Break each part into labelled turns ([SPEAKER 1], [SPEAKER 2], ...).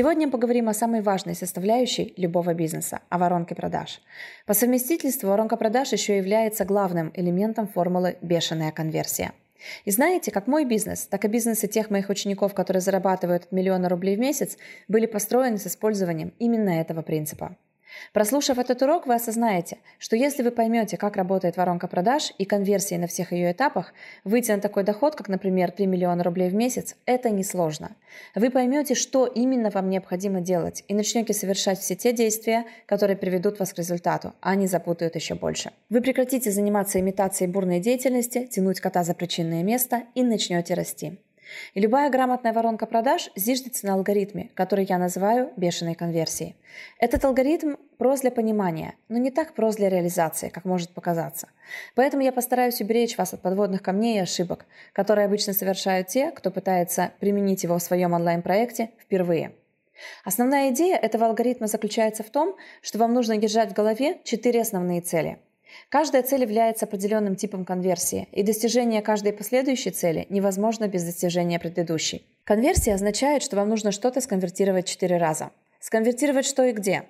[SPEAKER 1] сегодня поговорим о самой важной составляющей любого бизнеса – о воронке продаж. По совместительству воронка продаж еще является главным элементом формулы «бешеная конверсия». И знаете, как мой бизнес, так и бизнесы тех моих учеников, которые зарабатывают от миллиона рублей в месяц, были построены с использованием именно этого принципа – Прослушав этот урок, вы осознаете, что если вы поймете, как работает воронка продаж и конверсии на всех ее этапах, выйти на такой доход, как, например, 3 миллиона рублей в месяц, это несложно. Вы поймете, что именно вам необходимо делать, и начнете совершать все те действия, которые приведут вас к результату, а не запутают еще больше. Вы прекратите заниматься имитацией бурной деятельности, тянуть кота за причинное место и начнете расти. И любая грамотная воронка продаж зиждется на алгоритме, который я называю бешеной конверсией. Этот алгоритм прост для понимания, но не так прост для реализации, как может показаться. Поэтому я постараюсь уберечь вас от подводных камней и ошибок, которые обычно совершают те, кто пытается применить его в своем онлайн-проекте впервые. Основная идея этого алгоритма заключается в том, что вам нужно держать в голове четыре основные цели – Каждая цель является определенным типом конверсии, и достижение каждой последующей цели невозможно без достижения предыдущей. Конверсия означает, что вам нужно что-то сконвертировать четыре раза. Сконвертировать что и где?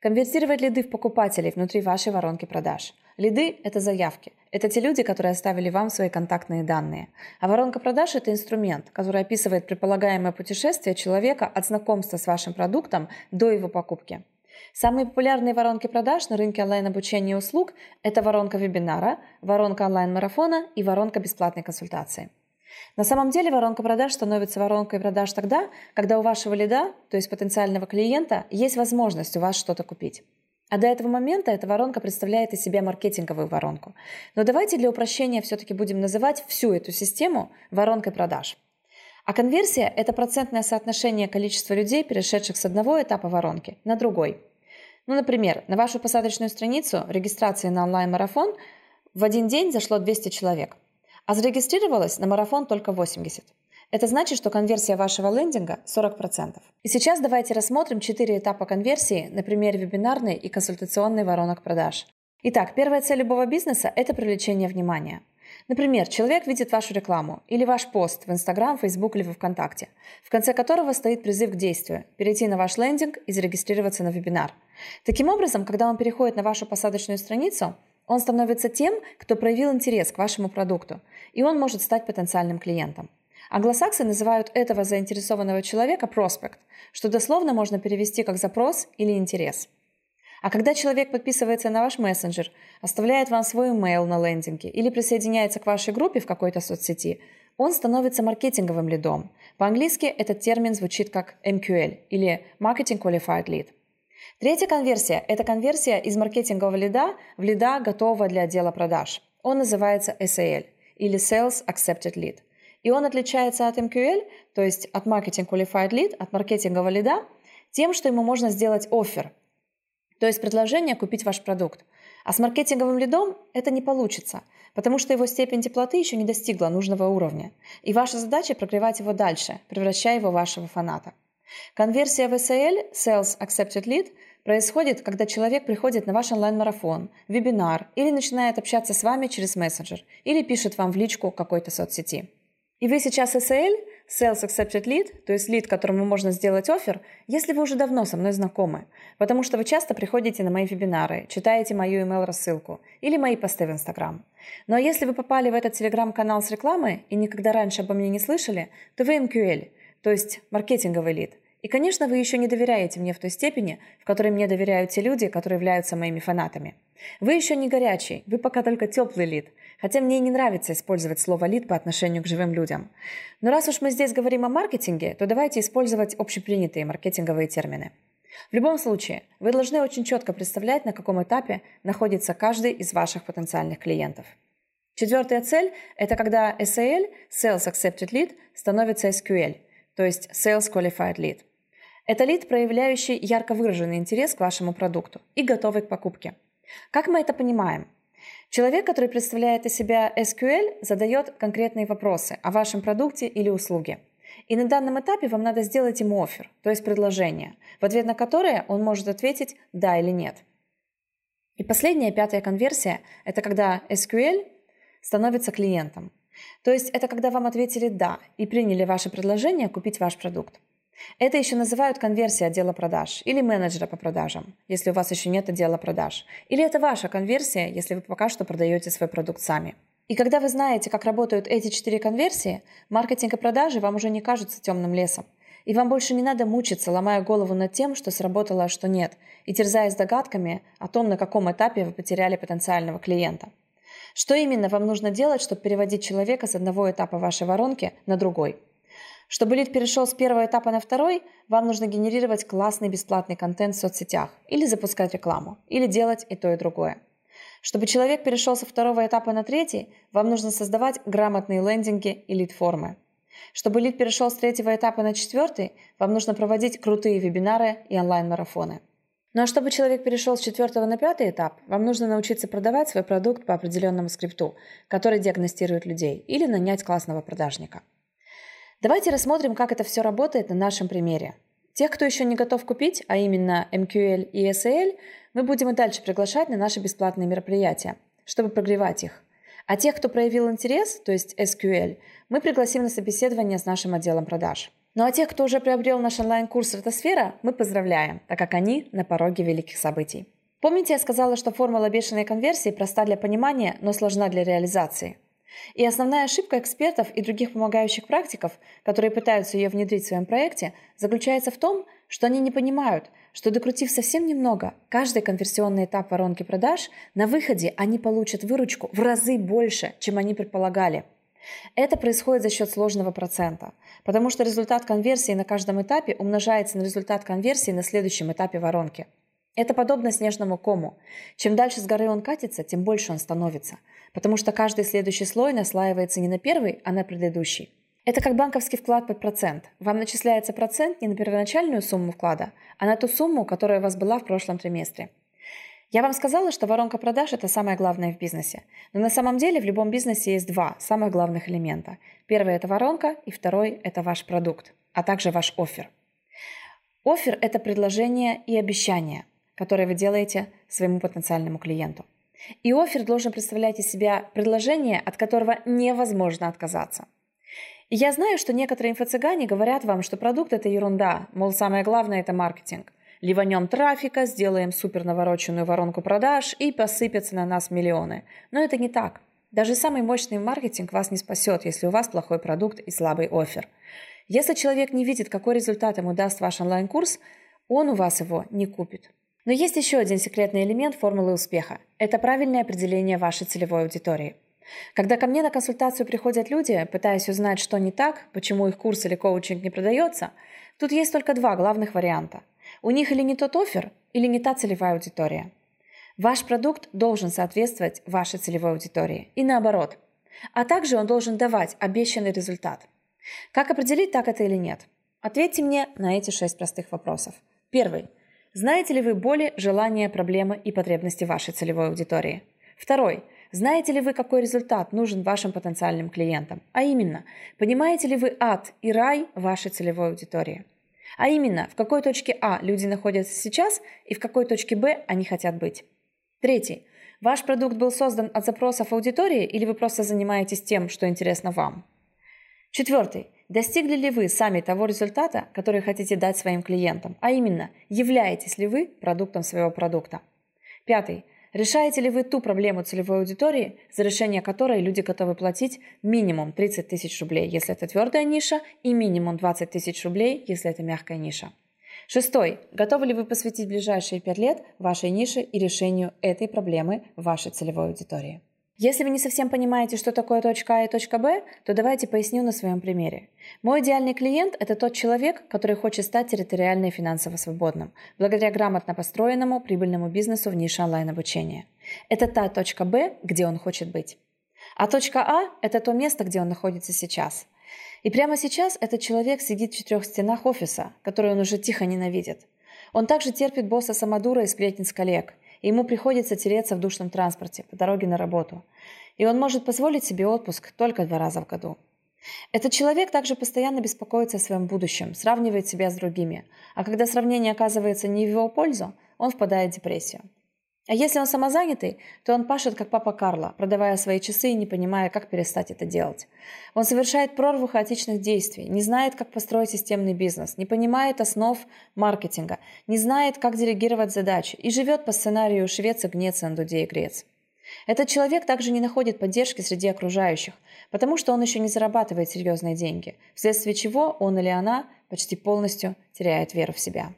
[SPEAKER 1] Конвертировать лиды в покупателей внутри вашей воронки продаж. Лиды – это заявки. Это те люди, которые оставили вам свои контактные данные. А воронка продаж – это инструмент, который описывает предполагаемое путешествие человека от знакомства с вашим продуктом до его покупки. Самые популярные воронки продаж на рынке онлайн-обучения и услуг – это воронка вебинара, воронка онлайн-марафона и воронка бесплатной консультации. На самом деле воронка продаж становится воронкой продаж тогда, когда у вашего лида, то есть потенциального клиента, есть возможность у вас что-то купить. А до этого момента эта воронка представляет из себя маркетинговую воронку. Но давайте для упрощения все-таки будем называть всю эту систему воронкой продаж. А конверсия – это процентное соотношение количества людей, перешедших с одного этапа воронки на другой – ну, например, на вашу посадочную страницу регистрации на онлайн-марафон в один день зашло 200 человек, а зарегистрировалось на марафон только 80. Это значит, что конверсия вашего лендинга 40%. И сейчас давайте рассмотрим четыре этапа конверсии на примере вебинарной и консультационной воронок продаж. Итак, первая цель любого бизнеса – это привлечение внимания – Например, человек видит вашу рекламу или ваш пост в Instagram, Facebook или ВКонтакте, в конце которого стоит призыв к действию – перейти на ваш лендинг и зарегистрироваться на вебинар. Таким образом, когда он переходит на вашу посадочную страницу, он становится тем, кто проявил интерес к вашему продукту, и он может стать потенциальным клиентом. Англосаксы называют этого заинтересованного человека проспект, что дословно можно перевести как запрос или интерес – а когда человек подписывается на ваш мессенджер, оставляет вам свой email на лендинге или присоединяется к вашей группе в какой-то соцсети, он становится маркетинговым лидом. По-английски этот термин звучит как MQL или Marketing Qualified Lead. Третья конверсия – это конверсия из маркетингового лида в лида, готового для отдела продаж. Он называется SAL или Sales Accepted Lead. И он отличается от MQL, то есть от Marketing Qualified Lead, от маркетингового лида, тем, что ему можно сделать офер – то есть предложение купить ваш продукт. А с маркетинговым лидом это не получится, потому что его степень теплоты еще не достигла нужного уровня. И ваша задача прогревать его дальше, превращая его в вашего фаната. Конверсия в SAL, Sales Accepted Lead, происходит, когда человек приходит на ваш онлайн-марафон, вебинар или начинает общаться с вами через мессенджер или пишет вам в личку какой-то соцсети. И вы сейчас SAL – Sales Accepted Lead, то есть лид, которому можно сделать офер, если вы уже давно со мной знакомы, потому что вы часто приходите на мои вебинары, читаете мою email-рассылку или мои посты в Instagram. А если вы попали в этот телеграм-канал с рекламой и никогда раньше обо мне не слышали, то вы MQL, то есть маркетинговый лид. И, конечно, вы еще не доверяете мне в той степени, в которой мне доверяют те люди, которые являются моими фанатами. Вы еще не горячий, вы пока только теплый лид, хотя мне не нравится использовать слово лид по отношению к живым людям. Но раз уж мы здесь говорим о маркетинге, то давайте использовать общепринятые маркетинговые термины. В любом случае, вы должны очень четко представлять, на каком этапе находится каждый из ваших потенциальных клиентов. Четвертая цель – это когда SAL, Sales Accepted Lead, становится SQL, то есть Sales Qualified Lead. Это лид, проявляющий ярко выраженный интерес к вашему продукту и готовый к покупке – как мы это понимаем? Человек, который представляет из себя SQL, задает конкретные вопросы о вашем продукте или услуге. И на данном этапе вам надо сделать ему офер, то есть предложение, в ответ на которое он может ответить «да» или «нет». И последняя, пятая конверсия – это когда SQL становится клиентом. То есть это когда вам ответили «да» и приняли ваше предложение купить ваш продукт. Это еще называют конверсия отдела продаж или менеджера по продажам, если у вас еще нет отдела продаж. Или это ваша конверсия, если вы пока что продаете свой продукт сами. И когда вы знаете, как работают эти четыре конверсии, маркетинг и продажи вам уже не кажутся темным лесом. И вам больше не надо мучиться, ломая голову над тем, что сработало, а что нет, и терзаясь догадками о том, на каком этапе вы потеряли потенциального клиента. Что именно вам нужно делать, чтобы переводить человека с одного этапа вашей воронки на другой? Чтобы лид перешел с первого этапа на второй, вам нужно генерировать классный бесплатный контент в соцсетях, или запускать рекламу, или делать и то, и другое. Чтобы человек перешел со второго этапа на третий, вам нужно создавать грамотные лендинги и лид-формы. Чтобы лид перешел с третьего этапа на четвертый, вам нужно проводить крутые вебинары и онлайн-марафоны. Ну а чтобы человек перешел с четвертого на пятый этап, вам нужно научиться продавать свой продукт по определенному скрипту, который диагностирует людей, или нанять классного продажника. Давайте рассмотрим, как это все работает на нашем примере. Тех, кто еще не готов купить, а именно MQL и SAL, мы будем и дальше приглашать на наши бесплатные мероприятия, чтобы прогревать их. А тех, кто проявил интерес, то есть SQL, мы пригласим на собеседование с нашим отделом продаж. Ну а тех, кто уже приобрел наш онлайн-курс «Ротосфера», мы поздравляем, так как они на пороге великих событий. Помните, я сказала, что формула бешеной конверсии проста для понимания, но сложна для реализации? И основная ошибка экспертов и других помогающих практиков, которые пытаются ее внедрить в своем проекте, заключается в том, что они не понимают, что докрутив совсем немного, каждый конверсионный этап воронки продаж, на выходе они получат выручку в разы больше, чем они предполагали. Это происходит за счет сложного процента, потому что результат конверсии на каждом этапе умножается на результат конверсии на следующем этапе воронки. Это подобно снежному кому. Чем дальше с горы он катится, тем больше он становится, потому что каждый следующий слой наслаивается не на первый, а на предыдущий. Это как банковский вклад под процент. Вам начисляется процент не на первоначальную сумму вклада, а на ту сумму, которая у вас была в прошлом триместре. Я вам сказала, что воронка продаж – это самое главное в бизнесе. Но на самом деле в любом бизнесе есть два самых главных элемента. Первый – это воронка, и второй – это ваш продукт, а также ваш офер. Офер – это предложение и обещание, которое вы делаете своему потенциальному клиенту. И офер должен представлять из себя предложение, от которого невозможно отказаться – и я знаю, что некоторые инфо-цыгане говорят вам, что продукт – это ерунда, мол, самое главное – это маркетинг. Ливанем трафика, сделаем супер навороченную воронку продаж и посыпятся на нас миллионы. Но это не так. Даже самый мощный маркетинг вас не спасет, если у вас плохой продукт и слабый офер. Если человек не видит, какой результат ему даст ваш онлайн-курс, он у вас его не купит. Но есть еще один секретный элемент формулы успеха. Это правильное определение вашей целевой аудитории. Когда ко мне на консультацию приходят люди, пытаясь узнать, что не так, почему их курс или коучинг не продается, тут есть только два главных варианта. У них или не тот офер, или не та целевая аудитория. Ваш продукт должен соответствовать вашей целевой аудитории и наоборот. А также он должен давать обещанный результат. Как определить, так это или нет? Ответьте мне на эти шесть простых вопросов. Первый. Знаете ли вы боли, желания, проблемы и потребности вашей целевой аудитории? Второй. Знаете ли вы, какой результат нужен вашим потенциальным клиентам? А именно, понимаете ли вы ад и рай вашей целевой аудитории? А именно, в какой точке А люди находятся сейчас и в какой точке Б они хотят быть. Третий. Ваш продукт был создан от запросов аудитории или вы просто занимаетесь тем, что интересно вам? Четвертый. Достигли ли вы сами того результата, который хотите дать своим клиентам? А именно, являетесь ли вы продуктом своего продукта? Пятый. Решаете ли вы ту проблему целевой аудитории, за решение которой люди готовы платить минимум 30 тысяч рублей, если это твердая ниша, и минимум 20 тысяч рублей, если это мягкая ниша? Шестой. Готовы ли вы посвятить ближайшие пять лет вашей нише и решению этой проблемы вашей целевой аудитории? Если вы не совсем понимаете, что такое точка А и точка Б, то давайте поясню на своем примере. Мой идеальный клиент – это тот человек, который хочет стать территориально и финансово свободным, благодаря грамотно построенному прибыльному бизнесу в нише онлайн-обучения. Это та точка Б, где он хочет быть. А точка А – это то место, где он находится сейчас. И прямо сейчас этот человек сидит в четырех стенах офиса, который он уже тихо ненавидит. Он также терпит босса Самодура и сплетниц коллег – ему приходится тереться в душном транспорте по дороге на работу. И он может позволить себе отпуск только два раза в году. Этот человек также постоянно беспокоится о своем будущем, сравнивает себя с другими, а когда сравнение оказывается не в его пользу, он впадает в депрессию. А если он самозанятый, то он пашет, как папа Карло, продавая свои часы и не понимая, как перестать это делать. Он совершает прорву хаотичных действий, не знает, как построить системный бизнес, не понимает основ маркетинга, не знает, как делегировать задачи и живет по сценарию «швец и гнец, андудей и грец». Этот человек также не находит поддержки среди окружающих, потому что он еще не зарабатывает серьезные деньги, вследствие чего он или она почти полностью теряет веру в себя.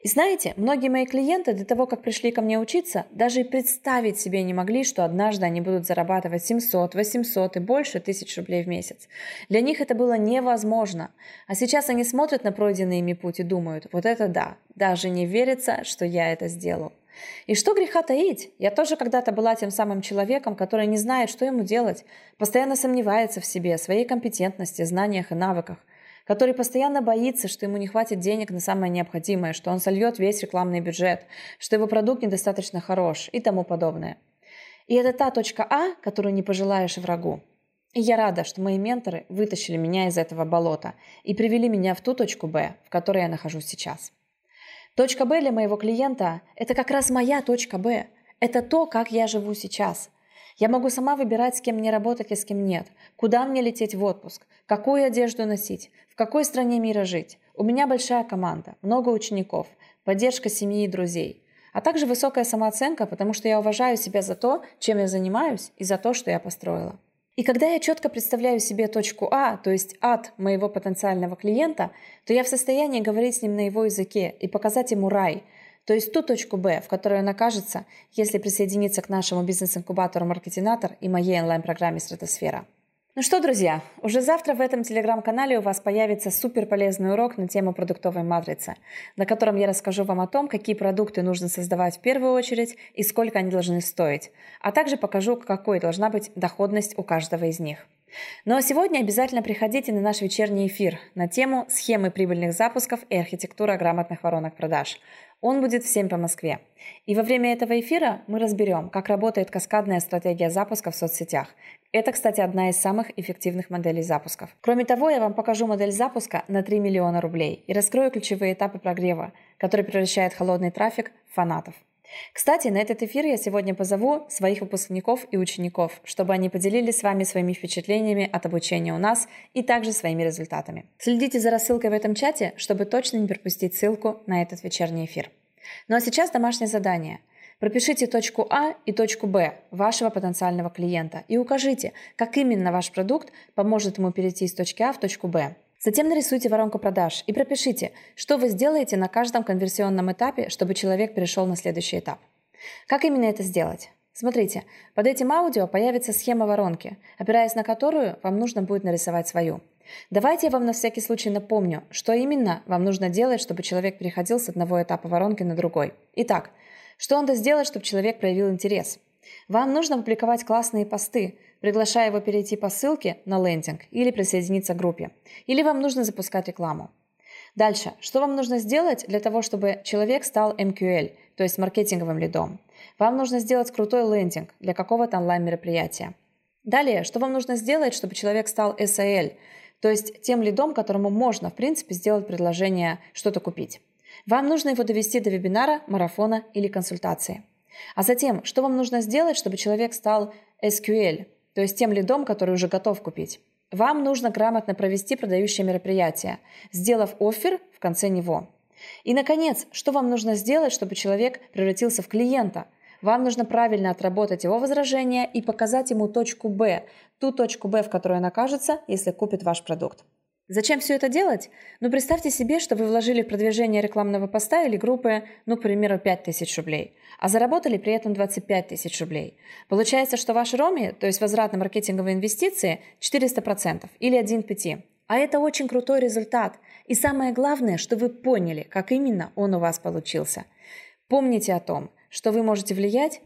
[SPEAKER 1] И знаете, многие мои клиенты до того, как пришли ко мне учиться, даже и представить себе не могли, что однажды они будут зарабатывать 700, 800 и больше тысяч рублей в месяц. Для них это было невозможно. А сейчас они смотрят на пройденный ими путь и думают, вот это да, даже не верится, что я это сделал. И что греха таить? Я тоже когда-то была тем самым человеком, который не знает, что ему делать, постоянно сомневается в себе, своей компетентности, знаниях и навыках который постоянно боится, что ему не хватит денег на самое необходимое, что он сольет весь рекламный бюджет, что его продукт недостаточно хорош и тому подобное. И это та точка А, которую не пожелаешь врагу. И я рада, что мои менторы вытащили меня из этого болота и привели меня в ту точку Б, в которой я нахожусь сейчас. Точка Б для моего клиента – это как раз моя точка Б. Это то, как я живу сейчас – я могу сама выбирать, с кем мне работать, а с кем нет. Куда мне лететь в отпуск, какую одежду носить, в какой стране мира жить. У меня большая команда, много учеников, поддержка семьи и друзей. А также высокая самооценка, потому что я уважаю себя за то, чем я занимаюсь и за то, что я построила. И когда я четко представляю себе точку А, то есть ад моего потенциального клиента, то я в состоянии говорить с ним на его языке и показать ему рай – то есть ту точку Б, в которой он окажется, если присоединиться к нашему бизнес-инкубатору «Маркетинатор» и моей онлайн-программе «Стратосфера». Ну что, друзья, уже завтра в этом телеграм-канале у вас появится супер полезный урок на тему продуктовой матрицы, на котором я расскажу вам о том, какие продукты нужно создавать в первую очередь и сколько они должны стоить, а также покажу, какой должна быть доходность у каждого из них. Ну а сегодня обязательно приходите на наш вечерний эфир на тему схемы прибыльных запусков и архитектура грамотных воронок продаж. Он будет в 7 по Москве. И во время этого эфира мы разберем, как работает каскадная стратегия запуска в соцсетях. Это, кстати, одна из самых эффективных моделей запусков. Кроме того, я вам покажу модель запуска на 3 миллиона рублей и раскрою ключевые этапы прогрева, который превращает холодный трафик в фанатов. Кстати, на этот эфир я сегодня позову своих выпускников и учеников, чтобы они поделились с вами своими впечатлениями от обучения у нас и также своими результатами. Следите за рассылкой в этом чате, чтобы точно не пропустить ссылку на этот вечерний эфир. Ну а сейчас домашнее задание. Пропишите точку А и точку Б вашего потенциального клиента и укажите, как именно ваш продукт поможет ему перейти из точки А в точку Б. Затем нарисуйте воронку продаж и пропишите, что вы сделаете на каждом конверсионном этапе, чтобы человек перешел на следующий этап. Как именно это сделать? Смотрите, под этим аудио появится схема воронки, опираясь на которую вам нужно будет нарисовать свою. Давайте я вам на всякий случай напомню, что именно вам нужно делать, чтобы человек переходил с одного этапа воронки на другой. Итак, что надо сделать, чтобы человек проявил интерес? Вам нужно публиковать классные посты, приглашая его перейти по ссылке на лендинг или присоединиться к группе. Или вам нужно запускать рекламу. Дальше, что вам нужно сделать для того, чтобы человек стал MQL, то есть маркетинговым лидом? Вам нужно сделать крутой лендинг для какого-то онлайн-мероприятия. Далее, что вам нужно сделать, чтобы человек стал SAL, то есть тем лидом, которому можно, в принципе, сделать предложение что-то купить. Вам нужно его довести до вебинара, марафона или консультации. А затем, что вам нужно сделать, чтобы человек стал SQL, то есть тем лидом, который уже готов купить. Вам нужно грамотно провести продающее мероприятие, сделав офер в конце него. И, наконец, что вам нужно сделать, чтобы человек превратился в клиента? Вам нужно правильно отработать его возражения и показать ему точку Б, ту точку Б, в которой он окажется, если купит ваш продукт. Зачем все это делать? Ну, представьте себе, что вы вложили в продвижение рекламного поста или группы, ну, к примеру, 5000 рублей, а заработали при этом 25 тысяч рублей. Получается, что ваш РОМИ, то есть возврат на маркетинговые инвестиции, 400% или 1 к 5. А это очень крутой результат. И самое главное, что вы поняли, как именно он у вас получился. Помните о том, что вы можете влиять